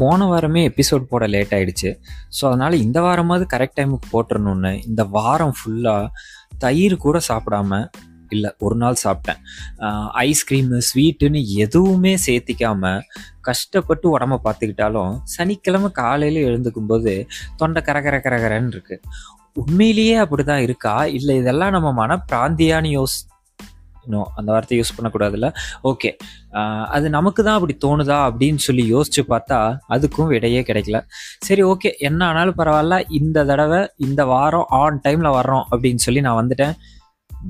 போன வாரமே எபிசோட் போட லேட் ஆயிடுச்சு. ஸோ அதனால் இந்த வாரமாவது கரெக்ட் டைமுக்கு போட்டுறணுன்னு இந்த வாரம் ஃபுல்லாக தயிர் கூட சாப்பிடாம இல்லை ஒரு நாள் சாப்பிட்டேன். ஐஸ்கிரீமு ஸ்வீட்டுன்னு எதுவுமே சேர்த்திக்காம கஷ்டப்பட்டு உடம்ப பார்த்துக்கிட்டாலும் சனிக்கிழமை காலையில் எழுந்துக்கும் போது தொண்டை கர கர கரகரன்னு இருக்கு. உண்மையிலேயே அப்படிதான் இருக்கா? இல்லை இதெல்லாம் நம்ம மன பிராந்தியான்னு யோஸ் இன்னும் அந்த வார்த்தை யூஸ் பண்ணக்கூடாதுல்ல? ஓகே அது நமக்கு தான் அப்படி தோணுதா அப்படின்னு சொல்லி யோசிச்சு பார்த்தா அதுக்கும் விடையே கிடைக்கல. சரி ஓகே என்ன ஆனாலும் பரவாயில்ல. இந்த தடவை இந்த வாரம் ஆன் டைம்ல வர்றோம் அப்படின்னு சொல்லி நான் வந்துட்டேன்.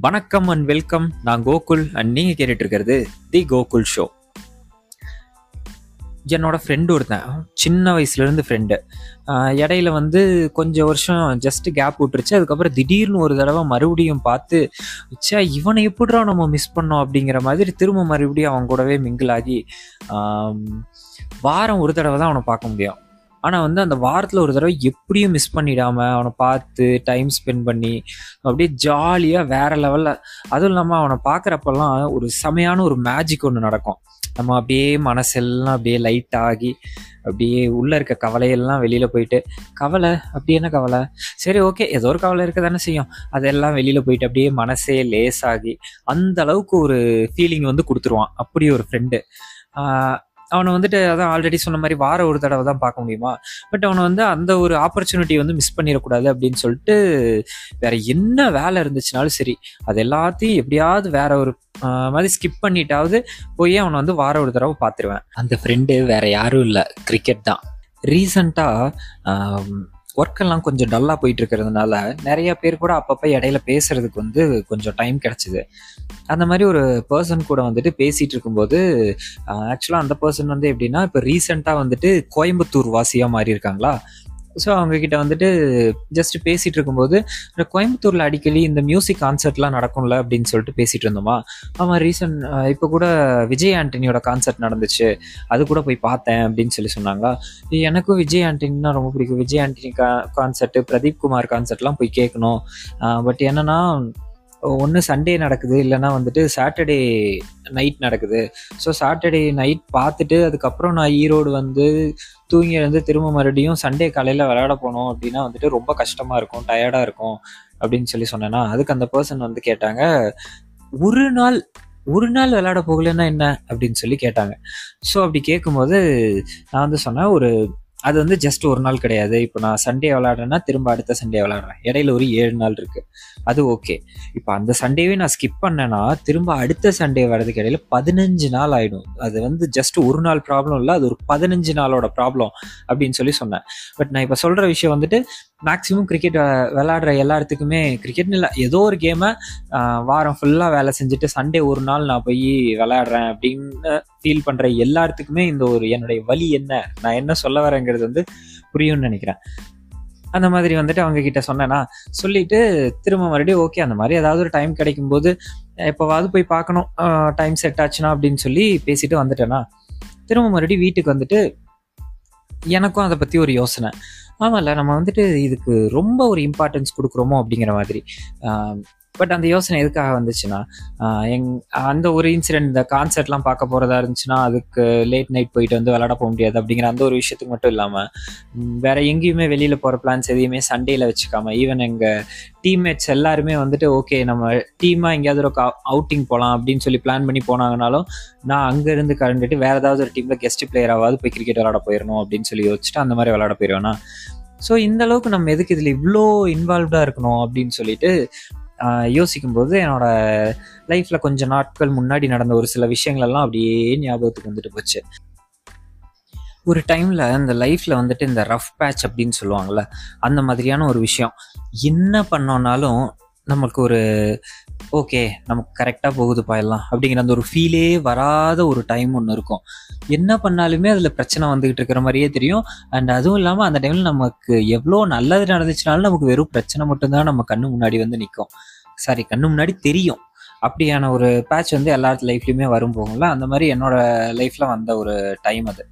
வணக்கம் அண்ட் வெல்கம் நான் கோகுல் அண்ட் நீங்க கேட்டுட்டு இருக்கிறது தி கோகுல் ஷோ என்னோட ஃப்ரெண்டு ஒருத்தன். சின்ன வயசுலேருந்து ஃப்ரெண்டு இடையில வந்து கொஞ்சம் வருஷம் ஜஸ்ட் கேப் விட்டுருச்சு. அதுக்கப்புறம் திடீர்னு ஒரு தடவை மறுபடியும் பார்த்து சே இவனை எப்படிரா நம்ம மிஸ் பண்ணோம்? அப்படிங்கிற மாதிரி திரும்ப மறுபடியும் அவன் கூடவே மிங்கிள் ஆகி வாரம் ஒரு தடவை தான் அவனை பார்க்க முடியும். ஆனால் வந்து அந்த வாரத்தில் ஒரு தடவை எப்படியும் மிஸ் பண்ணிடாம அவனை பார்த்து டைம் ஸ்பெண்ட் பண்ணி அப்படியே ஜாலியாக வேற லெவலில் அதுவும் இல்லாமல் அவனை பார்க்குறப்பெல்லாம் ஒரு செமையான ஒரு மேஜிக் ஒன்று நடக்கும். நம்ம அப்படியே மனசெல்லாம் அப்படியே லைட் ஆகி அப்படியே உள்ள இருக்க கவலையெல்லாம் வெளியில போயிட்டு கவலை அப்படி என்ன கவலை? சரி ஓகே ஏதோ ஒரு கவலை இருக்க தானே செய்யும். அதெல்லாம் வெளியில போயிட்டு அப்படியே மனசே ஆகி அந்த அளவுக்கு ஒரு ஃபீலிங் வந்து கொடுத்துருவான். அப்படி ஒரு ஃப்ரெண்டு அவனை வந்துட்டு அதான் ஆல்ரெடி சொன்ன மாதிரி வார ஒரு தடவை தான் பார்க்க முடியுமா? பட் அவனை வந்து அந்த ஒரு ஆப்பர்ச்சுனிட்டி வந்து மிஸ் பண்ணிடக்கூடாது அப்படின்னு சொல்லிட்டு வேற என்ன வேலை இருந்துச்சுனாலும் சரி அது எல்லாத்தையும் எப்படியாவது வேற ஒரு மாதிரி ஸ்கிப் பண்ணிட்டாவது போய் அவனை வந்து வார ஒரு தடவை பார்த்துருவேன். அந்த ஃப்ரெண்டு வேற யாரும் இல்லை கிரிக்கெட் தான். ரீசண்டாக ஒர்க் எல்லாம் கொஞ்சம் டல்லாக போயிட்டு இருக்கிறதுனால நிறைய பேர் கூட அப்பப்போ இடையில பேசுறதுக்கு வந்து கொஞ்சம் டைம் கிடைச்சிது. அந்த மாதிரி ஒரு பர்சன் கூட வந்துட்டு பேசிட்டு இருக்கும்போது ஆக்சுவலாக அந்த பர்சன் வந்து எப்படின்னா இப்போ ரீசெண்டாக வந்துட்டு கோயம்புத்தூர் வாசியாக மாறி இருக்காங்களா ஸோ அவங்க கிட்ட வந்துட்டு ஜஸ்ட் பேசிட்டு இருக்கும்போது கோயம்புத்தூரில் கோயம்புத்தூர்ல அடிக்கடி இந்த மியூசிக் கான்சர்ட்லாம் நடக்கும்ல அப்படின்னு சொல்லிட்டு பேசிட்டு இருந்தோமா. ஆமாம் ரீசன் இப்போ கூட விஜய் ஆண்டனியோட கான்சர்ட் நடந்துச்சு. அது கூட போய் பார்த்தேன் அப்படின்னு சொல்லி சொன்னாங்களா. எனக்கும் விஜய் ஆண்டனின்னா ரொம்ப பிடிக்கும். விஜய் ஆண்டனி கா கான்சர்ட் பிரதீப் குமார் கான்சர்ட்லாம் போய் கேட்கணும் பட் என்னன்னா ஒன்று சண்டே நடக்குது இல்லைன்னா வந்துட்டு சாட்டர்டே நைட் நடக்குது. ஸோ சாட்டர்டே நைட் பார்த்துட்டு அதுக்கப்புறம் நான் ஈரோடு வந்து தூங்கி எழுந்து திரும்ப மறுபடியும் சண்டே காலையில் விளையாட போனோம் அப்படின்னா வந்துட்டு ரொம்ப கஷ்டமாக இருக்கும் டயர்டாக இருக்கும் அப்படின்னு சொல்லி சொன்னேன்னா அதுக்கு அந்த பர்சன் வந்து கேட்டாங்க ஒரு நாள் ஒரு நாள் விளையாட போகலன்னா என்ன? அப்படின்னு சொல்லி கேட்டாங்க. ஸோ அப்படி கேட்கும்போது நான் வந்து சொன்னேன் ஒரு அது வந்து ஜஸ்ட் ஒரு நாள் கிடையாது. இப்போ நான் சண்டே விளாட்றேன்னா திரும்ப அடுத்த சண்டே விளாட்றேன் இடையில ஒரு ஏழு நாள் இருக்கு. அது ஓகே இப்போ அந்த சண்டேவே நான் ஸ்கிப் பண்ணேன்னா திரும்ப அடுத்த சண்டே வர்றதுக்கு இடையில பதினஞ்சு நாள் ஆயிடும். அது வந்து ஜஸ்ட் ஒரு நாள் ப்ராப்ளம் இல்லை அது ஒரு பதினஞ்சு நாளோட ப்ராப்ளம் அப்படின்னு சொல்லி சொன்னேன். பட் நான் இப்போ சொல்ற விஷயம் வந்துட்டு மேக்ஸிமம் கிரிக்கெட் விளையாடுற எல்லாத்துக்குமே கிரிக்கெட்னு இல்லை. ஏதோ ஒரு கேமை வாரம் ஃபுல்லாக வேலை செஞ்சுட்டு சண்டே ஒரு நாள் நான் போய் விளையாடுறேன் அப்படின்னு ஃபீல் பண்ணுற எல்லாத்துக்குமே இந்த ஒரு என்னுடைய வழி என்ன? நான் என்ன சொல்ல வரேங்கிறது வந்து புரியும்னு நினைக்கிறேன். அந்த மாதிரி வந்துட்டு அவங்க கிட்ட சொன்னேன்னா சொல்லிட்டு திரும்ப மறுபடியும் ஓகே அந்த மாதிரி ஏதாவது ஒரு டைம் கிடைக்கும்போது எப்போவாவது போய் பார்க்கணும். டைம் செட் ஆச்சுன்னா அப்படின்னு சொல்லி பேசிட்டு வந்துட்டேன்னா திரும்ப மறுபடியும் வீட்டுக்கு வந்துட்டு எனக்கும் அதை பற்றி ஒரு யோசனை. ஆமாம்ல நம்ம வந்துட்டு இதுக்கு ரொம்ப ஒரு இம்பார்ட்டன்ஸ் கொடுக்குறோமோ அப்படிங்கிற மாதிரி. பட் அந்த யோசனை எதுக்காக வந்துச்சுன்னா எங் அந்த ஒரு இன்சிடென்ட் இந்த கான்சர்ட்லாம் பார்க்க போகிறதா இருந்துச்சுன்னா அதுக்கு லேட் நைட் போயிட்டு வந்து விளாட போக முடியாது அப்படிங்கிற அந்த ஒரு விஷயத்துக்கு மட்டும் இல்லாமல் வேற எங்கேயுமே வெளியில் போகிற பிளான்ஸ் எதையுமே சண்டேல வச்சுக்காம ஈவன் எங்கள் டீம்மேட்ஸ் எல்லாருமே வந்துட்டு ஓகே நம்ம டீமாக எங்கேயாவது ஒரு அவுட்டிங் போகலாம் அப்படின்னு சொல்லி பிளான் பண்ணி போனாங்கனாலும் நான் அங்கேருந்து கலந்துட்டு வேற ஏதாவது ஒரு டீமில் கெஸ்ட் பிளேயராவது போய் கிரிக்கெட் விளாட போயிடணும் அப்படின்னு சொல்லி யோசிச்சுட்டு அந்த மாதிரி விளாட போயிடுவேன்னா ஸோ இந்த அளவுக்கு நம்ம எதுக்கு இதில் இவ்வளோ இன்வால்வ்டாக இருக்கணும் அப்படின்னு சொல்லிட்டு யோசிக்கும்போது என்னோட லைஃப்ல கொஞ்ச நாட்கள் முன்னாடி நடந்த ஒரு சில விஷயங்கள் எல்லாம் அப்படியே ஞாபகத்துக்கு வந்துட்டு போச்சு. ஒரு டைம்ல இந்த லைஃப்ல வந்துட்டு இந்த ரஃப் பேட்ச் அப்படின்னு சொல்லுவாங்கல்ல அந்த மாதிரியான ஒரு விஷயம். என்ன பண்ணோன்னாலும் நமக்கு ஒரு ஓகே நமக்கு கரெக்டாக போகுதுப்பா எல்லாம் அப்படிங்கிற அந்த ஒரு ஃபீலே வராத ஒரு டைம் ஒன்று இருக்கும். என்ன பண்ணாலுமே அதில் பிரச்சனை வந்துகிட்டு இருக்கிற மாதிரியே தெரியும். அண்ட் அதுவும் இல்லாமல் அந்த டைமில் நமக்கு எவ்வளோ நல்லது நடந்துச்சுனாலும் நமக்கு வெறும் பிரச்சனை மட்டும்தான் நம்ம கண்ணு முன்னாடி வந்து நிற்கும் சாரி கண்ணு முன்னாடி தெரியும். அப்படியான ஒரு பேட்ச் வந்து எல்லா லைஃப்லையுமே வரும் போகும்ல. அந்த மாதிரி என்னோட லைஃப்பில் வந்த ஒரு டைம் அது.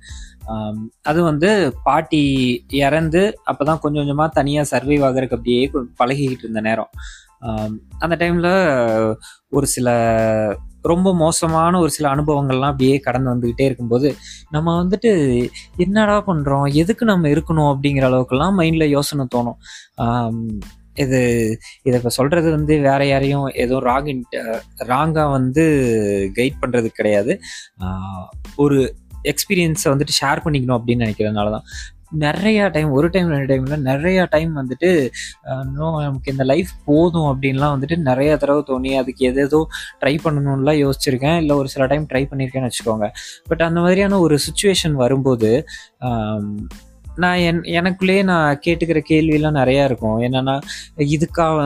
அது வந்து பாட்டி இறந்து அப்போ தான் கொஞ்சம் கொஞ்சமாக தனியாக சர்வைவ் ஆகிறதுக்கு அப்படியே பழகிக்கிட்டு இருந்த நேரம். அந்த டைமில் ஒரு சில ரொம்ப மோசமான ஒரு சில அனுபவங்கள்லாம் அப்படியே கடந்து வந்துக்கிட்டே இருக்கும்போது நம்ம வந்துட்டு என்னடா பண்ணுறோம் எதுக்கு நம்ம இருக்கணும் அப்படிங்கிற அளவுக்குலாம் மைண்டில் யோசனை தோணும். இது இதை இப்போ சொல்கிறது வந்து வேற யாரையும் எதுவும் ராங் ராங்காக வந்து கைட் பண்ணுறது கிடையாது. ஒரு எக்ஸ்பீரியன்ஸை வந்துட்டு ஷேர் பண்ணிக்கணும் அப்படின்னு நினைக்கிறதுனால தான் நிறையா டைம் ஒரு டைம் ரெண்டு டைம்ல நிறையா டைம் வந்துட்டு இன்னும் நமக்கு இந்த லைஃப் போதும் அப்படின்லாம் வந்துட்டு நிறைய தடவை தோணி அதுக்கு எது ட்ரை பண்ணணும்லாம் யோசிச்சிருக்கேன். இல்லை ஒரு சில டைம் ட்ரை பண்ணியிருக்கேன்னு வச்சுக்கோங்க. பட் அந்த மாதிரியான ஒரு சுச்சுவேஷன் வரும்போது நான் என் எனக்குள்ளேயே நான் கேட்டுக்கிற கேள்வியெல்லாம் நிறையா இருக்கும். என்னென்னா இதுக்காக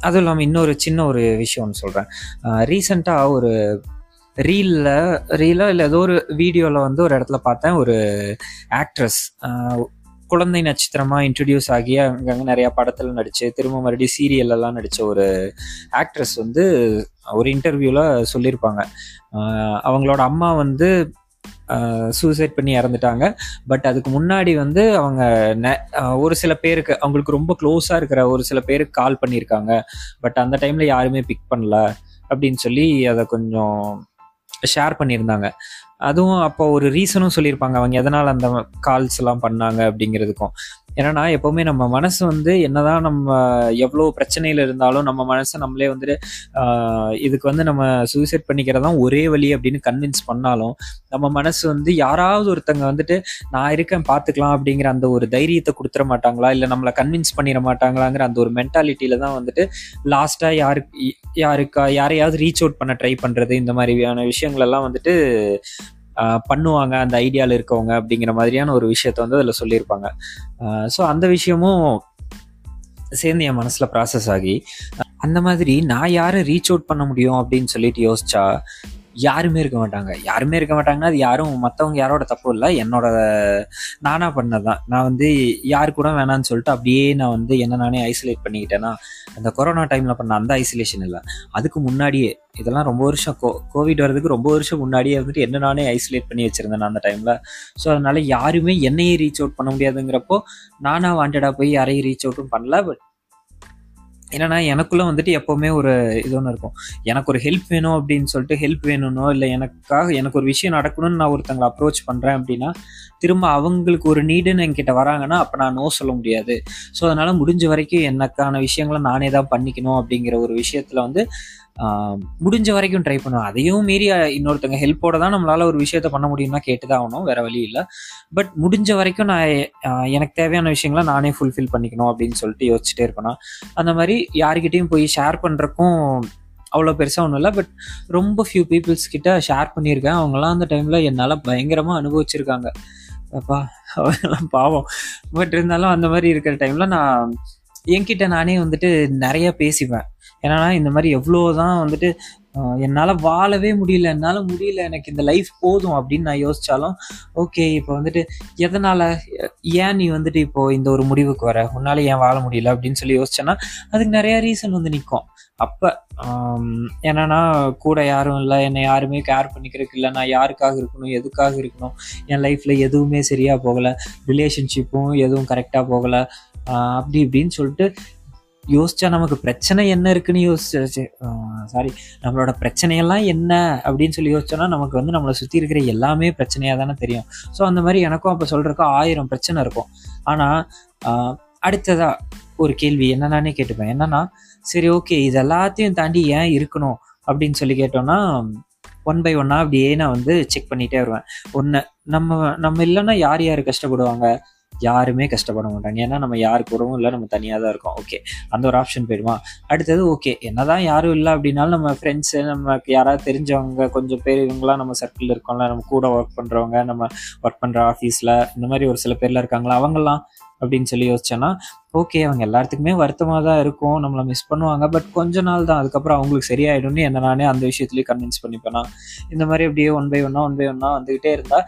அதுவும் இல்லாமல் இன்னொரு சின்ன ஒரு விஷயம்னு சொல்கிறேன் ரீசண்டாக ஒரு ரீலில் ரீலாக இல்லை ஏதோ ஒரு வீடியோவில் வந்து ஒரு இடத்துல பார்த்தேன். ஒரு ஆக்ட்ரஸ் குழந்தை நட்சத்திரமாக இன்ட்ரடியூஸ் ஆகி அங்கங்கே நிறையா படத்தில் நடித்து திரும்ப மறுபடியும் serial எல்லாம் நடித்த ஒரு ஆக்ட்ரஸ் வந்து ஒரு இன்டர்வியூவில் சொல்லியிருப்பாங்க. அவங்களோட அம்மா வந்து சூசைட் பண்ணி இறந்துட்டாங்க. பட் அதுக்கு முன்னாடி வந்து அவங்க நெ- ஒரு சில பேருக்கு அவங்களுக்கு ரொம்ப க்ளோஸாக இருக்கிற ஒரு சில பேருக்கு கால் பண்ணியிருக்காங்க. பட் அந்த டைமில் யாருமே பிக் பண்ணல. அப்படின்னு சொல்லி அதை கொஞ்சம் ஷேர் பண்ணியிருந்தாங்க. அதுவும் அப்போ ஒரு ரீசனும் சொல்லியிருப்பாங்க. அவங்க எதனால் அந்த கால்ஸ் எல்லாம் பண்ணாங்க அப்படிங்கிறதுக்கும். ஏன்னா எப்போவுமே நம்ம மனசு வந்து என்னதான் நம்ம எவ்வளோ பிரச்சனையில் இருந்தாலும் நம்ம மனசை நம்மளே வந்துட்டு இதுக்கு வந்து நம்ம சூசைட் பண்ணிக்கிறதான் ஒரே வழி அப்படின்னு கன்வின்ஸ் பண்ணாலும் நம்ம மனசு வந்து யாராவது ஒருத்தங்க வந்துட்டு நான் இருக்கேன் பார்த்துக்கலாம் அப்படிங்கிற அந்த ஒரு தைரியத்தை கொடுத்துட மாட்டாங்களா? இல்லை நம்மளை கன்வின்ஸ் பண்ணிட மாட்டாங்களாங்கிற அந்த ஒரு மென்டாலிட்டியில தான் வந்துட்டு லாஸ்ட்டாக யாருக்கு யாருக்கா யாரையாவது ரீச் அவுட் பண்ண ட்ரை பண்ணுறது இந்த மாதிரியான விஷயங்கள் எல்லாம் வந்துட்டு பண்ணுவாங்க அந்த ஐடியாவில் இருக்கவங்க அப்படிங்கிற மாதிரியான ஒரு விஷயத்த வந்து அதில் சொல்லியிருப்பாங்க. ஸோ அந்த விஷயமும் சேர்ந்து என் மனசில் ப்ராசஸ் ஆகி அந்த மாதிரி நான் யாரை ரீச் அவுட் பண்ண முடியும் அப்படின்னு சொல்லிட்டு யோசிச்சா யாருமே இருக்க மாட்டாங்க. யாருமே இருக்க மாட்டாங்கன்னா அது யாரும் மற்றவங்க யாரோட தப்பு இல்லை. என்னோட நானாக பண்ணதான் நான் வந்து யாரு கூட வேணான்னு சொல்லிட்டு அப்படியே நான் வந்து என்ன நானே ஐசோலேட் பண்ணிக்கிட்டேன்னா அந்த கொரோனா டைமில் பண்ண அந்த ஐசோலேஷன் இல்லை. அதுக்கு முன்னாடியே இதெல்லாம் ரொம்ப வருஷம் கோ கோவிட் வர்றதுக்கு ரொம்ப வருஷம் முன்னாடியே வந்துட்டு என்ன நானே ஐசோலேட் பண்ணி வச்சிருந்தேன் நான் அந்த டைமில் ஸோ அதனால் யாருமே என்னையே ரீச் அவுட் பண்ண முடியாதுங்கிறப்போ நானாக வாண்டடாக போய் யாரையும் ரீச் அவுட்டும் பண்ணல. பட் என்னன்னா எனக்குள்ள வந்துட்டு எப்பவுமே ஒரு இது ஒன்று இருக்கும். எனக்கு ஒரு ஹெல்ப் வேணும் அப்படின்னு சொல்லிட்டு ஹெல்ப் வேணும்னோ இல்லை எனக்காக எனக்கு ஒரு விஷயம் நடக்கணும்னு நான் ஒருத்தங்களை அப்ரோச் பண்ணுறேன் அப்படின்னா திரும்ப அவங்களுக்கு ஒரு நீடுன்னு என்கிட்ட வராங்கன்னா அப்போ நான் நோ சொல்ல முடியாது. ஸோ அதனால முடிஞ்ச வரைக்கும் எனக்கான விஷயங்களை நானே தான் பண்ணிக்கணும் அப்படிங்கிற ஒரு விஷயத்துல வந்து முடிஞ்ச வரைக்கும் ட்ரை பண்ணுவேன். அதையும் மீறி இன்னொருத்தங்க ஹெல்ப்போட தான் நம்மளால ஒரு விஷயத்த பண்ண முடியும்னா கேட்டு தான் ஆகணும் வேற வழி இல்லை. பட் முடிஞ்ச வரைக்கும் நான் எனக்கு தேவையான விஷயங்களை நானே ஃபுல்ஃபில் பண்ணிக்கணும் அப்படின்னு சொல்லிட்டு யோசிச்சுட்டே இருப்பேன்? அந்த மாதிரி யாருக்கிட்டையும் போய் ஷேர் பண்ணுறக்கும் அவ்வளோ பெருசாக ஒன்றும் இல்லை. பட் ரொம்ப ஃபியூ பீப்புள்ஸ் கிட்ட ஷேர் பண்ணியிருக்கேன். அவங்களாம் அந்த டைமில் என்னால் பயங்கரமாக அனுபவிச்சிருக்காங்க. அப்பா அவங்கெல்லாம் பாவம். பட் இருந்தாலும் அந்த மாதிரி இருக்கிற டைமில் நான் என்கிட்ட நானே வந்துட்டு நிறைய பேசிப்பேன். ஏன்னா இந்த மாதிரி எவ்வளோதான் வந்துட்டு என்னால் வாழவே முடியல என்னால் முடியல எனக்கு இந்த லைஃப் போதும் அப்படின்னு நான் யோசித்தாலும் ஓகே இப்போ வந்துட்டு எதனால் ஏன் நீ வந்துட்டு இப்போது இந்த ஒரு முடிவுக்கு வர? உன்னால் ஏன் வாழ முடியல அப்படின்னு சொல்லி யோசிச்சேன்னா அதுக்கு நிறைய ரீசன் வந்து நிற்கும் அப்போ என்னன்னா கூட யாரும் இல்லை என்னை யாருமே கேர் பண்ணிக்கிறதுக்கு இல்லை நான் யாருக்காக இருக்கணும் எதுக்காக இருக்கணும் என் லைஃப்பில் எதுவுமே சரியாக போகலை ரிலேஷன்ஷிப்பும் எதுவும் கரெக்டாக போகலை அப்படி இப்படின்னு சொல்லிட்டு யோசிச்சா நமக்கு பிரச்சனை என்ன இருக்குன்னு யோசிச்சு சாரி நம்மளோட பிரச்சனையெல்லாம் என்ன அப்படின்னு சொல்லி யோசிச்சோன்னா நமக்கு வந்து நம்மளை சுற்றி இருக்கிற எல்லாமே பிரச்சனையாக தானே தெரியும். ஸோ அந்த மாதிரி எனக்கும் அப்போ சொல்கிறக்கு ஆயிரம் பிரச்சனை இருக்கும். ஆனால் அடுத்ததா ஒரு கேள்வி என்ன கேட்டுப்பேன். என்னன்னா சரி ஓகே இது எல்லாத்தையும் தாண்டி ஏன் இருக்கணும் அப்படின்னு சொல்லி கேட்டோம்னா ஒன் பை ஒன்னாக அப்படியே நான் வந்து செக் பண்ணிகிட்டே வருவேன். ஒன்று நம்ம நம்ம இல்லைன்னா யார் யார் கஷ்டப்படுவாங்க? யாருமே கஷ்டப்பட மாட்டாங்க. ஏன்னா நம்ம யாரு கூடவும் இல்லை நம்ம தனியாக தான் இருக்கோம். ஓகே அந்த ஒரு ஆப்ஷன் போயிடுமா? அடுத்தது ஓகே என்னதான் யாரும் இல்லை அப்படின்னாலும் நம்ம ஃப்ரெண்ட்ஸு நமக்கு யாராவது தெரிஞ்சவங்க கொஞ்சம் பேர் இவங்களாம் நம்ம சர்க்கிளில் இருக்கோம்ல நம்ம கூட ஒர்க் பண்ணுறவங்க நம்ம ஒர்க் பண்ணுற ஆஃபீஸில் இந்த மாதிரி ஒரு சில பேர்லாம் இருக்காங்களா? அவங்கெல்லாம் அப்படின்னு சொல்லி யோசிச்சோன்னா ஓகே அவங்க எல்லாத்துக்குமே வருத்தமாக தான் இருக்கும். நம்மளை மிஸ் பண்ணுவாங்க. பட் கொஞ்ச நாள் தான். அதுக்கப்புறம் அவங்களுக்கு சரியாயிடும்னு என்ன நானே அந்த விஷயத்துலேயே கன்வின்ஸ் பண்ணிப்பேனா? இந்த மாதிரி அப்படியே ஒன் பை ஒன்னா ஒன் பை ஒன்னா வந்துக்கிட்டே இருந்தால்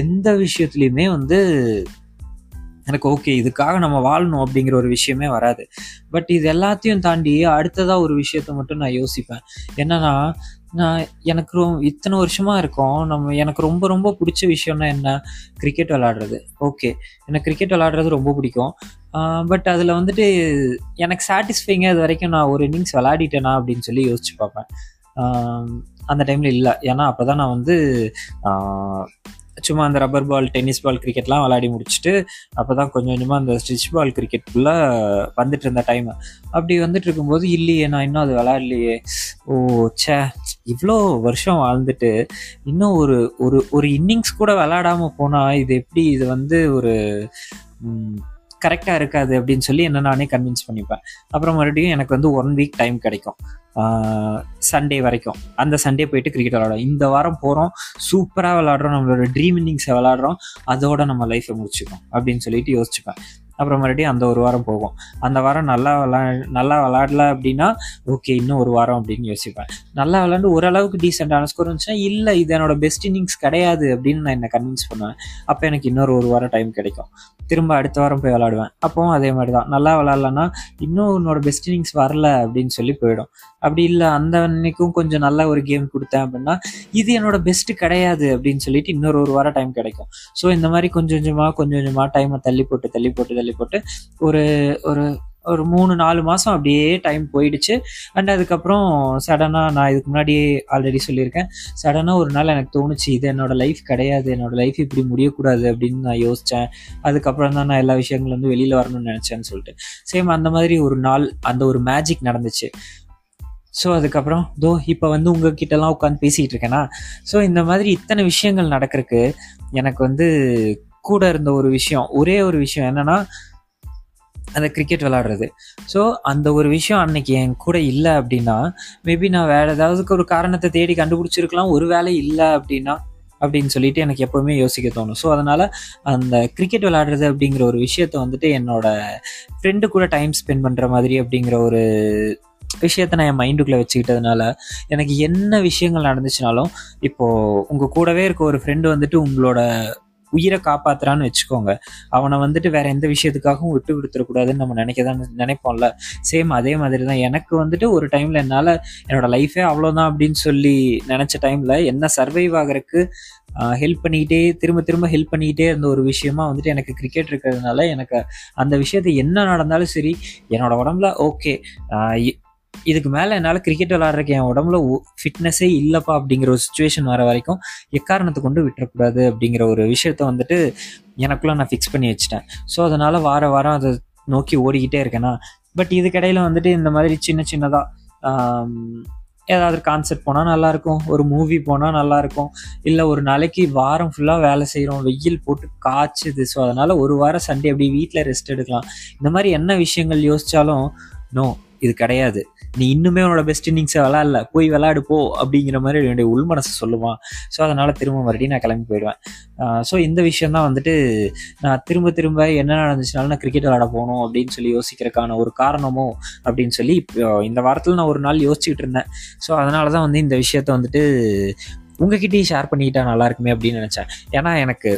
எந்த விஷயத்துலையுமே வந்து எனக்கு ஓகே இதுக்காக நம்ம வாழணும் அப்படிங்கிற ஒரு விஷயமே வராது. பட் இது எல்லாத்தையும் தாண்டி அடுத்ததாக ஒரு விஷயத்த மட்டும் நான் யோசிப்பேன். என்னன்னா நான் எனக்கு ரொம் இத்தனை வருஷமா இருக்கும். நம்ம எனக்கு ரொம்ப ரொம்ப பிடிச்ச விஷயம்னா என்ன? கிரிக்கெட் விளாடுறது ஓகே எனக்கு கிரிக்கெட் விளாடுறது ரொம்ப பிடிக்கும். பட் அதில் வந்துட்டு எனக்கு சாட்டிஸ்ஃபைங்க இது வரைக்கும் நான் ஒரு இன்னிங்ஸ் விளையாடிட்டேனா அப்படின்னு சொல்லி யோசிச்சு பார்ப்பேன். அந்த டைமில் இல்லை. ஏன்னா அப்போ தான் நான் வந்து சும்மா அந்த ரப்பர் பால் டென்னிஸ் பால் கிரிக்கெட்லாம் விளையாடி முடிச்சுட்டு அப்போ தான் கொஞ்சம் கொஞ்சமாக அந்த ஸ்டிச் பால் கிரிக்கெட்டுக்குள்ளே வந்துட்டு இருந்த டைம் அப்படி வந்துட்டு இருக்கும்போது இல்லையே நான் இன்னும் அது விளையாடலையே. ஓ ச்சே இவ்வளோ வருஷம் வாழ்ந்துட்டு இன்னும் ஒரு ஒரு ஒரு இன்னிங்ஸ் கூட விளையாடாமல் போனால் இது எப்படி இது வந்து ஒரு கரெக்டாக இருக்காது அப்படின்னு சொல்லி என்ன நானே கன்வின்ஸ் பண்ணிப்பேன். அப்புறம் மறுபடியும் எனக்கு வந்து ஒன் வீக் டைம் கிடைக்கும். சண்டே வரைக்கும். அந்த சண்டே போயிட்டு கிரிக்கெட் விளாடுறோம் இந்த வாரம் போகிறோம் சூப்பராக விளாடுறோம் நம்மளோட ட்ரீம் இன்னிங்ஸை விளாடுறோம் அதோட நம்ம லைஃப்பை முடிச்சுக்கோம் அப்படின்னு சொல்லிட்டு யோசிச்சுப்பேன். அப்புறம் மறுபடியும் அந்த ஒரு வாரம் போகும். அந்த வாரம் நல்லா விளா நல்லா விளாடல அப்படின்னா ஓகே இன்னும் ஒரு வாரம் அப்படின்னு யோசிப்பேன். நல்லா விளாண்டு ஓரளவுக்கு டீசெண்டான ஸ்கோர் இருந்துச்சுன்னா இல்லை இது என்னோட பெஸ்ட் இன்னிங்ஸ் கிடையாது அப்படின்னு நான் என்ன கன்வின்ஸ் பண்ணுவேன். அப்போ எனக்கு இன்னொரு ஒரு வாரம் டைம் கிடைக்கும். திரும்ப அடுத்த வாரம் போய் விளாடுவேன். அப்போவும் அதே மாதிரி தான் நல்லா விளாட்லன்னா இன்னும் உன்னோட பெஸ்ட் இன்னிங்ஸ் வரல அப்படின்னு சொல்லி போயிடும். அப்படி இல்லை அந்த அன்னைக்கும் கொஞ்சம் நல்ல ஒரு கேம் கொடுத்தேன் அப்படின்னா இது என்னோட பெஸ்ட் கிடையாது அப்படின்னு சொல்லிட்டு இன்னொரு ஒரு வாரம் டைம் கிடைக்கும். ஸோ இந்த மாதிரி கொஞ்சம் கொஞ்சமாக கொஞ்சம் கொஞ்சமாக டைமை தள்ளி போட்டு தள்ளி போட்டு தள்ளி போட்டு ஒரு ஒரு ஒரு மூணு நாலு மாதம் அப்படியே டைம் போயிடுச்சு. அண்ட் அதுக்கப்புறம் சடனாக நான் இதுக்கு முன்னாடியே ஆல்ரெடி சொல்லியிருக்கேன். சடனாக ஒரு நாள் எனக்கு தோணுச்சு இது என்னோட லைஃப் கிடையாது என்னோட லைஃப் இப்படி முடியக்கூடாது அப்படின்னு நான் யோசித்தேன் அதுக்கப்புறம் தான் நான் எல்லா விஷயங்களும் வந்து வெளியில் வரணும்னு நினச்சேன்னு சொல்லிட்டு. சேம் அந்த மாதிரி ஒரு நாள் அந்த ஒரு மேஜிக் நடந்துச்சு. ஸோ அதுக்கப்புறம் தோ இப்போ வந்து உங்ககிட்டலாம் உட்காந்து பேசிகிட்டு இருக்கேனா? ஸோ இந்த மாதிரி இத்தனை விஷயங்கள் நடக்கிறதுக்கு எனக்கு வந்து கூட இருந்த ஒரு விஷயம் ஒரே ஒரு விஷயம் என்னன்னா அந்த கிரிக்கெட் விளாடுறது ஸோ அந்த ஒரு விஷயம் அன்னைக்கு என் கூட இல்லை அப்படின்னா மேபி நான் வேற ஏதாவது ஒரு காரணத்தை தேடி கண்டுபிடிச்சிருக்கலாம் ஒரு வேலை இல்லை அப்படின்னா அப்படின்னு சொல்லிட்டு எனக்கு எப்போவுமே யோசிக்க தோணும். ஸோ அதனால் அந்த கிரிக்கெட் விளாடுறது அப்படிங்கிற ஒரு விஷயத்த வந்துட்டு என்னோட ஃப்ரெண்டு கூட டைம் ஸ்பெண்ட் பண்ணுற மாதிரி அப்படிங்கிற ஒரு விஷயத்த நான் என் மைண்டுக்குள்ளே வச்சுக்கிட்டதுனால எனக்கு என்ன விஷயங்கள் நடந்துச்சுனாலும் இப்போது உங்கள் கூடவே இருக்க ஒரு ஃப்ரெண்டு வந்துட்டு உங்களோட உயிரை காப்பாத்துறான்னு வச்சுக்கோங்க. அவனை வந்துட்டு வேற எந்த விஷயத்துக்காகவும் விட்டு கொடுத்துடக்கூடாதுன்னு நம்ம நினைக்க தான் நினைப்போம்ல. சேம் அதே மாதிரி தான் எனக்கு வந்துட்டு ஒரு டைம்ல என்னால் என்னோட லைஃபே அவ்வளோதான் அப்படின்னு சொல்லி நினச்ச டைம்ல என்ன சர்வைவ் ஆகிறதுக்கு ஹெல்ப் பண்ணிக்கிட்டே திரும்ப திரும்ப ஹெல்ப் பண்ணிக்கிட்டே இருந்த ஒரு விஷயமா வந்துட்டு எனக்கு கிரிக்கெட் இருக்கிறதுனால எனக்கு அந்த விஷயத்தை என்ன நடந்தாலும் சரி என்னோட உடம்புல ஓகே இதுக்கு மேலே என்னால் கிரிக்கெட் விளாட்றதுக்கு என் உடம்புல ஃபிட்னஸே இல்லைப்பா அப்படிங்கிற ஒரு சுச்சுவேஷன் வர வரைக்கும் எக்காரணத்தை கொண்டு விட்டுறக்கூடாது அப்படிங்கிற ஒரு விஷயத்த வந்துட்டு எனக்குள்ள நான் ஃபிக்ஸ் பண்ணி வச்சுட்டேன். ஸோ அதனால் வார வாரம் அதை நோக்கி ஓடிக்கிட்டே இருக்கேனா? பட் இதுக்கடையில் வந்துட்டு இந்த மாதிரி சின்ன சின்னதாக ஏதாவது கான்செப்ட் போனால் நல்லாயிருக்கும் ஒரு மூவி போனால் நல்லாயிருக்கும் இல்லை ஒரு நாளைக்கு வாரம் ஃபுல்லாக வேலை செய்கிறோம் வெயில் போட்டு காய்ச்சுது ஸோ அதனால் ஒரு வாரம் சண்டே அப்படி வீட்டில் ரெஸ்ட் எடுக்கலாம். இந்த மாதிரி என்ன விஷயங்கள் யோசித்தாலும் நோ இது கிடையாது. நீ இன்னுமே உன்னோட பெஸ்ட் இன்னிங்ஸை விளாட்ல போய் விளாடு போ அப்படிங்கிற மாதிரி என்னுடைய உள் மனசு சொல்லுவான். ஸோ அதனால் திரும்ப மறுபடியும் நான் கிளம்பி போயிடுவேன். ஸோ இந்த விஷயம் தான் வந்துட்டு நான் திரும்ப திரும்ப என்ன நடந்துச்சுனாலும் நான் கிரிக்கெட் விளாட போகணும் அப்படின்னு சொல்லி யோசிக்கிறதுக்கான ஒரு காரணமோ அப்படின்னு சொல்லி இப்போ இந்த வாரத்தில் நான் ஒரு நாள் யோசிச்சுக்கிட்டு இருந்தேன். ஸோ அதனால தான் வந்து இந்த விஷயத்த வந்துட்டு உங்ககிட்டயும் ஷேர் பண்ணிக்கிட்டா நல்லா இருக்குமே அப்படின்னு நினச்சேன். ஏன்னா எனக்கு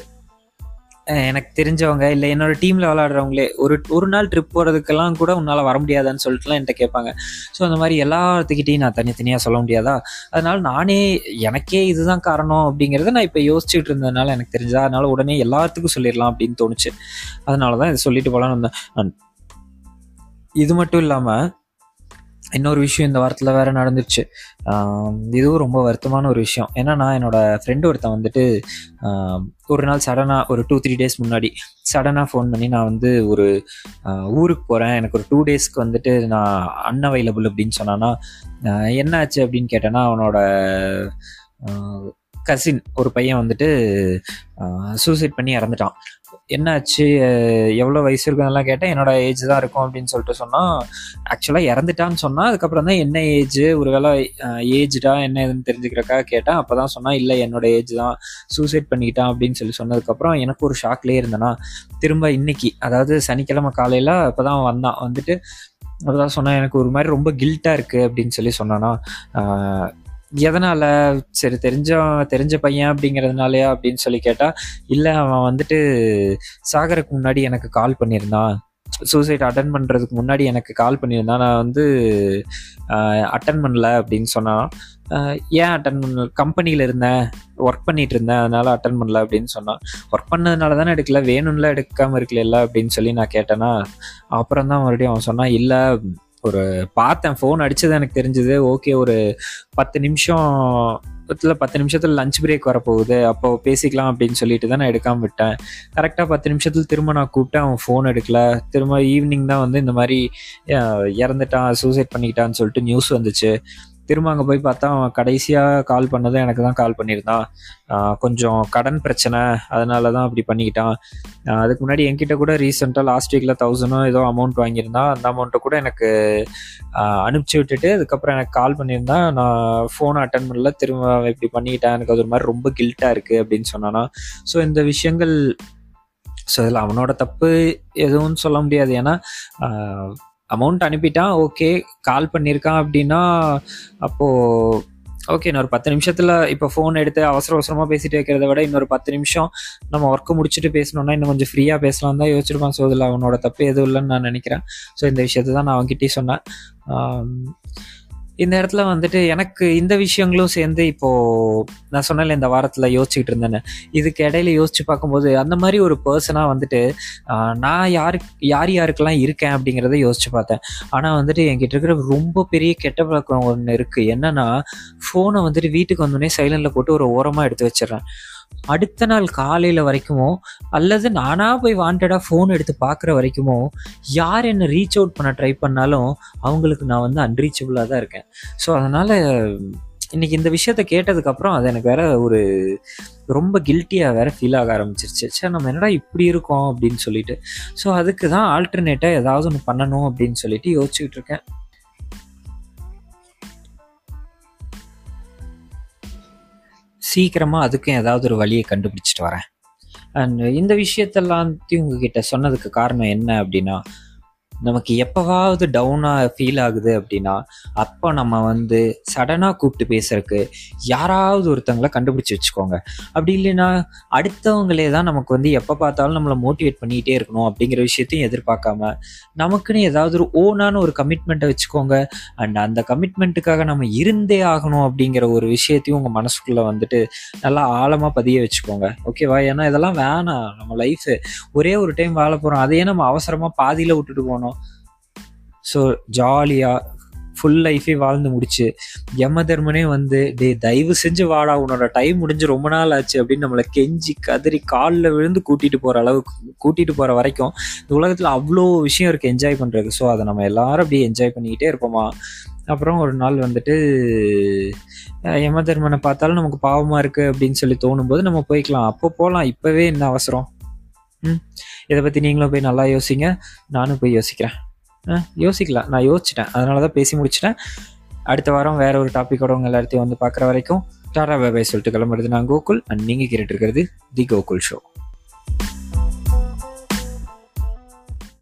எனக்கு தெரிஞ்சவங்க இல்லை என்னோட டீமில் விளாடுறவங்களே ஒரு ஒரு நாள் ட்ரிப் போகிறதுக்கெல்லாம் கூட உன்னால் வர முடியாதான்னு சொல்லிட்டுலாம் என்கிட்ட கேட்பாங்க. ஸோ அந்த மாதிரி எல்லாத்துக்கிட்டையும் நான் தனித்தனியாக சொல்ல முடியாதா? அதனால் நானே எனக்கே இதுதான் காரணம் அப்படிங்கிறத நான் இப்போ யோசிச்சுட்டு இருந்ததுனால எனக்கு தெரிஞ்சா அதனால உடனே எல்லாத்துக்கும் சொல்லிடலாம் அப்படின்னு தோணுச்சு. அதனால தான் இதை சொல்லிட்டு போகலான்னு வந்தேன். இது மட்டும் இல்லாமல் இன்னொரு விஷயம் இந்த வாரத்தில் வேறு நடந்துருச்சு இதுவும் ரொம்ப வருத்தமான ஒரு விஷயம். ஏன்னா நான் என்னோட ஃப்ரெண்டு ஒருத்தன் வந்துட்டு ஒரு நாள் சடனாக ஒரு டூ த்ரீ டேஸ் முன்னாடி சடனாக ஃபோன் பண்ணி நான் வந்து ஒரு ஊருக்கு போகிறேன் எனக்கு ஒரு டூ டேஸ்க்கு வந்துட்டு நான் அன்அவைலபிள் அப்படின்னு சொன்னான்னா என்ன ஆச்சு அப்படின்னு கேட்டேன்னா அவனோட கசின் ஒரு பையன் வந்துட்டு சூசைட் பண்ணி இறந்துட்டான். என்னாச்சு? எவ்வளோ வயசு இருக்குன்னெல்லாம் கேட்டேன். என்னோட ஏஜ் தான் இருக்கும் அப்படின்னு சொல்லிட்டு சொன்னால் ஆக்சுவலாக இறந்துட்டான்னு சொன்னால் அதுக்கப்புறம் தான் என்ன ஏஜ் ஒரு வேளை ஏஜ்டா என்ன ஏதுன்னு தெரிஞ்சுக்கிறக்கா கேட்டேன். அப்போ தான் சொன்னால் இல்லை என்னோட ஏஜ் தான். சூசைட் பண்ணிக்கிட்டான் அப்படின்னு சொல்லி சொன்னதுக்கப்புறம் எனக்கு ஒரு ஷாக்லேயே இருந்தேன்னா திரும்ப இன்னைக்கு அதாவது சனிக்கிழமை காலையில் இப்போ தான் வந்தான். வந்துட்டு அப்பதான் சொன்னான் எனக்கு ஒரு மாதிரி ரொம்ப கில்ட்டாக இருக்குது அப்படின்னு சொல்லி சொன்னேன்னா எதனால? சரி தெரிஞ்ச தெரிஞ்ச பையன் அப்படிங்கிறதுனாலயா அப்படின்னு சொல்லி கேட்டா இல்லை அவன் வந்துட்டு சாகருக்கு முன்னாடி எனக்கு கால் பண்ணியிருந்தான். சூசைட் அட்டன் பண்ணுறதுக்கு முன்னாடி எனக்கு கால் பண்ணியிருந்தான். நான் வந்து அட்டன் பண்ணல அப்படின்னு சொன்னான். ஏன் அட்டன் பண்ணல? கம்பெனியில் இருந்தேன். ஒர்க் பண்ணிட்டு இருந்தேன். அதனால அட்டன் பண்ணல அப்படின்னு சொன்னான். ஒர்க் பண்ணதுனால தானே எடுக்கல. வேணும்ல எடுக்காமல் இருக்கல அப்படின்னு சொல்லி நான் கேட்டேன்னா அப்புறம் தான் மறுபடியும் அவன் சொன்னான் இல்லை ஒரு பார்த்தேன் ஃபோன் அடிச்சது எனக்கு தெரிஞ்சது. ஓகே ஒரு பத்து நிமிஷம் பத்துல பத்து நிமிஷத்துல லஞ்ச் பிரேக் வரப்போகுது. அப்போ பேசிக்கலாம் அப்படின்னு சொல்லிட்டு தான் நான் எடுக்காம விட்டேன். கரெக்டாக பத்து நிமிஷத்துல திரும்ப நான் கூப்பிட்டேன் அவன் ஃபோன் எடுக்கல. திரும்ப ஈவினிங் தான் வந்து இந்த மாதிரி இறந்துட்டான் சூசைட் பண்ணிக்கிட்டான்னு சொல்லிட்டு நியூஸ் வந்துச்சு. திரும்ப அங்கே போய் பார்த்தா அவன் கடைசியாக கால் பண்ணதும் எனக்கு தான் கால் பண்ணியிருந்தான். கொஞ்சம் கடன் பிரச்சனை அதனால தான் அப்படி பண்ணிக்கிட்டான். அதுக்கு முன்னாடி என்கிட்ட கூட ரீசெண்டாக லாஸ்ட் வீக்கில் தௌசண்டோ ஏதோ அமௌண்ட் வாங்கியிருந்தான். அந்த அமௌண்ட்டை கூட எனக்கு அனுப்பிச்சி விட்டுட்டு அதுக்கப்புறம் எனக்கு கால் பண்ணியிருந்தான். நான் ஃபோனை அட்டன் பண்ணல. திரும்ப அவன் இப்படி பண்ணிக்கிட்டேன். எனக்கு அது ஒரு மாதிரி ரொம்ப கில்ட்டாக இருக்குது அப்படின்னு சொன்னானா. ஸோ இந்த விஷயங்கள் ஸோ இதில் அவனோட தப்பு எதுவும் சொல்ல முடியாது. ஏன்னா அமௌண்ட் அனுப்பிட்டான் ஓகே கால் பண்ணியிருக்கான் அப்படின்னா அப்போது ஓகே இன்னொரு பத்து நிமிஷத்தில் இப்போ ஃபோன் எடுத்து அவசர அவசரமாக பேசிட்டு வைக்கிறத விட இன்னொரு பத்து நிமிஷம் நம்ம ஒர்க்கு முடிச்சுட்டு பேசணும்னா இன்னும் கொஞ்சம் ஃப்ரீயாக பேசலாம் தான் யோசிச்சிருப்பான். ஸோ இதில் அவனோட தப்பு எதுவும் இல்லைன்னு நான் நினைக்கிறேன். ஸோ இந்த விஷயத்தை தான் நான் அவன்கிட்டயே சொன்னேன். இந்த இடத்துல வந்துட்டு எனக்கு இந்த விஷயங்களும் சேர்ந்து இப்போ நான் சொன்னல இந்த வாரத்தில் யோசிச்சுட்டு இருந்தேன்னு. இதுக்கு இடையில யோசிச்சு பார்க்கும்போது அந்த மாதிரி ஒரு பர்சனாக வந்துட்டு நான் யாருக்கு யார் யாருக்கெல்லாம் இருக்கேன் அப்படிங்கிறத யோசிச்சு பார்த்தேன். ஆனால் வந்துட்டு என்கிட்ட இருக்கிற ரொம்ப பெரிய கெட்ட பழக்கம் ஒன்று இருக்குது என்னன்னா ஃபோனை வந்துட்டு வீட்டுக்கு வந்தோடனே சைலண்டில் போட்டு ஒரு ஓரமாக எடுத்து வச்சிடறேன். அடுத்த நாள் காலையில் வரைக்குமோ அல்லது நானாக போய் வாண்டடாக ஃபோன் எடுத்து பார்க்குற வரைக்குமோ யார் என்னை ரீச் அவுட் பண்ண ட்ரை பண்ணாலும் அவங்களுக்கு நான் வந்து அன்ரீச்சபிளாக தான் இருக்கேன். ஸோ அதனால் இன்னைக்கு இந்த விஷயத்த கேட்டதுக்கப்புறம் அது எனக்கு வேற ஒரு ரொம்ப கில்ட்டியாக வேற ஃபீல் ஆக ஆரம்பிச்சிருச்சு. சார் நம்ம என்னடா இப்படி இருக்கோம் அப்படின்னு சொல்லிட்டு. ஸோ அதுக்கு தான் ஆல்டர்னேட்டாக ஏதாவது ஒன்று பண்ணணும் அப்படின்னு சொல்லிட்டு யோசிச்சுக்கிட்டு இருக்கேன். சீக்கிரமாக அதுக்கும் ஏதாவது ஒரு வழியை கண்டுபிடிச்சிட்டு வரேன். அண்ட் இந்த விஷயத்தெல்லாத்தையும் உங்ககிட்ட சொன்னதுக்கு காரணம் என்ன அப்படின்னா நமக்கு எப்போவாவது டவுனாக ஃபீல் ஆகுது அப்படின்னா அப்போ நம்ம வந்து சடனாக கூப்பிட்டு பேசுறதுக்கு யாராவது ஒருத்தங்களை கண்டுபிடிச்சி வச்சுக்கோங்க. அப்படி இல்லைன்னா அடுத்தவங்களே தான் நமக்கு வந்து எப்போ பார்த்தாலும் நம்மளை மோட்டிவேட் பண்ணிக்கிட்டே இருக்கணும் அப்படிங்கிற விஷயத்தையும் எதிர்பார்க்காம நமக்குன்னு ஏதாவது ஒரு ஓனான ஒரு கமிட்மெண்ட்டை வச்சுக்கோங்க. அண்ட் அந்த கமிட்மெண்ட்டுக்காக நம்ம இருந்தே ஆகணும் அப்படிங்கிற ஒரு விஷயத்தையும் உங்கள் மனசுக்குள்ளே வந்துட்டு நல்லா ஆழமாக பதிய வச்சுக்கோங்க. ஓகேவா ஏன்னா இதெல்லாம் வேணாம். நம்ம லைஃப் ஒரே ஒரு டைம் வாழ போகிறோம் அதையே நம்ம அவசரமாக பாதியில் விட்டுட்டு போனோம். ஸோ ஜாலியாக ஃபுல் லைஃபே வாழ்ந்து முடிச்சு யம தர்மனே வந்து டே தயவு செஞ்சு வாடா உன்னோட டைம் முடிஞ்சு ரொம்ப நாள் ஆச்சு அப்படின்னு நம்மளை கெஞ்சி கதறி காலில் விழுந்து கூட்டிட்டு போகிற அளவுக்கு கூட்டிகிட்டு போகிற வரைக்கும் இந்த உலகத்தில் அவ்வளோ விஷயம் இருக்குது என்ஜாய் பண்ணுறது ஸோ அதை நம்ம எல்லாரும் அப்படியே என்ஜாய் பண்ணிக்கிட்டே இருப்போமா? அப்புறம் ஒரு நாள் வந்துட்டு யம தர்மனை பார்த்தாலும் நமக்கு பாவமாக இருக்குது அப்படின்னு சொல்லி தோணும்போது நம்ம போய்க்கலாம். அப்போ போகலாம் இப்போவே என்ன அவசரம்? ம்? இதை பற்றி நீங்களும் போய் நல்லா யோசிங்க. நானும் போய் யோசிக்கிறேன். யோசிக்கலாம். நான் யோசிச்சிட்டேன். அதனால தான் பேசி முடிச்சிட்டேன். அடுத்த வாரம் வேற ஒரு டாப்பிக்கோட உங்க எல்லாத்தையும் வந்து பார்க்குற வரைக்கும் டாடா பாய் சொல்லிட்டு கிளம்புறது நான் கோகுல். அண்ட் நீங்கள் கேட்டுருக்கிறது இருக்கிறது தி கோகுல் ஷோ.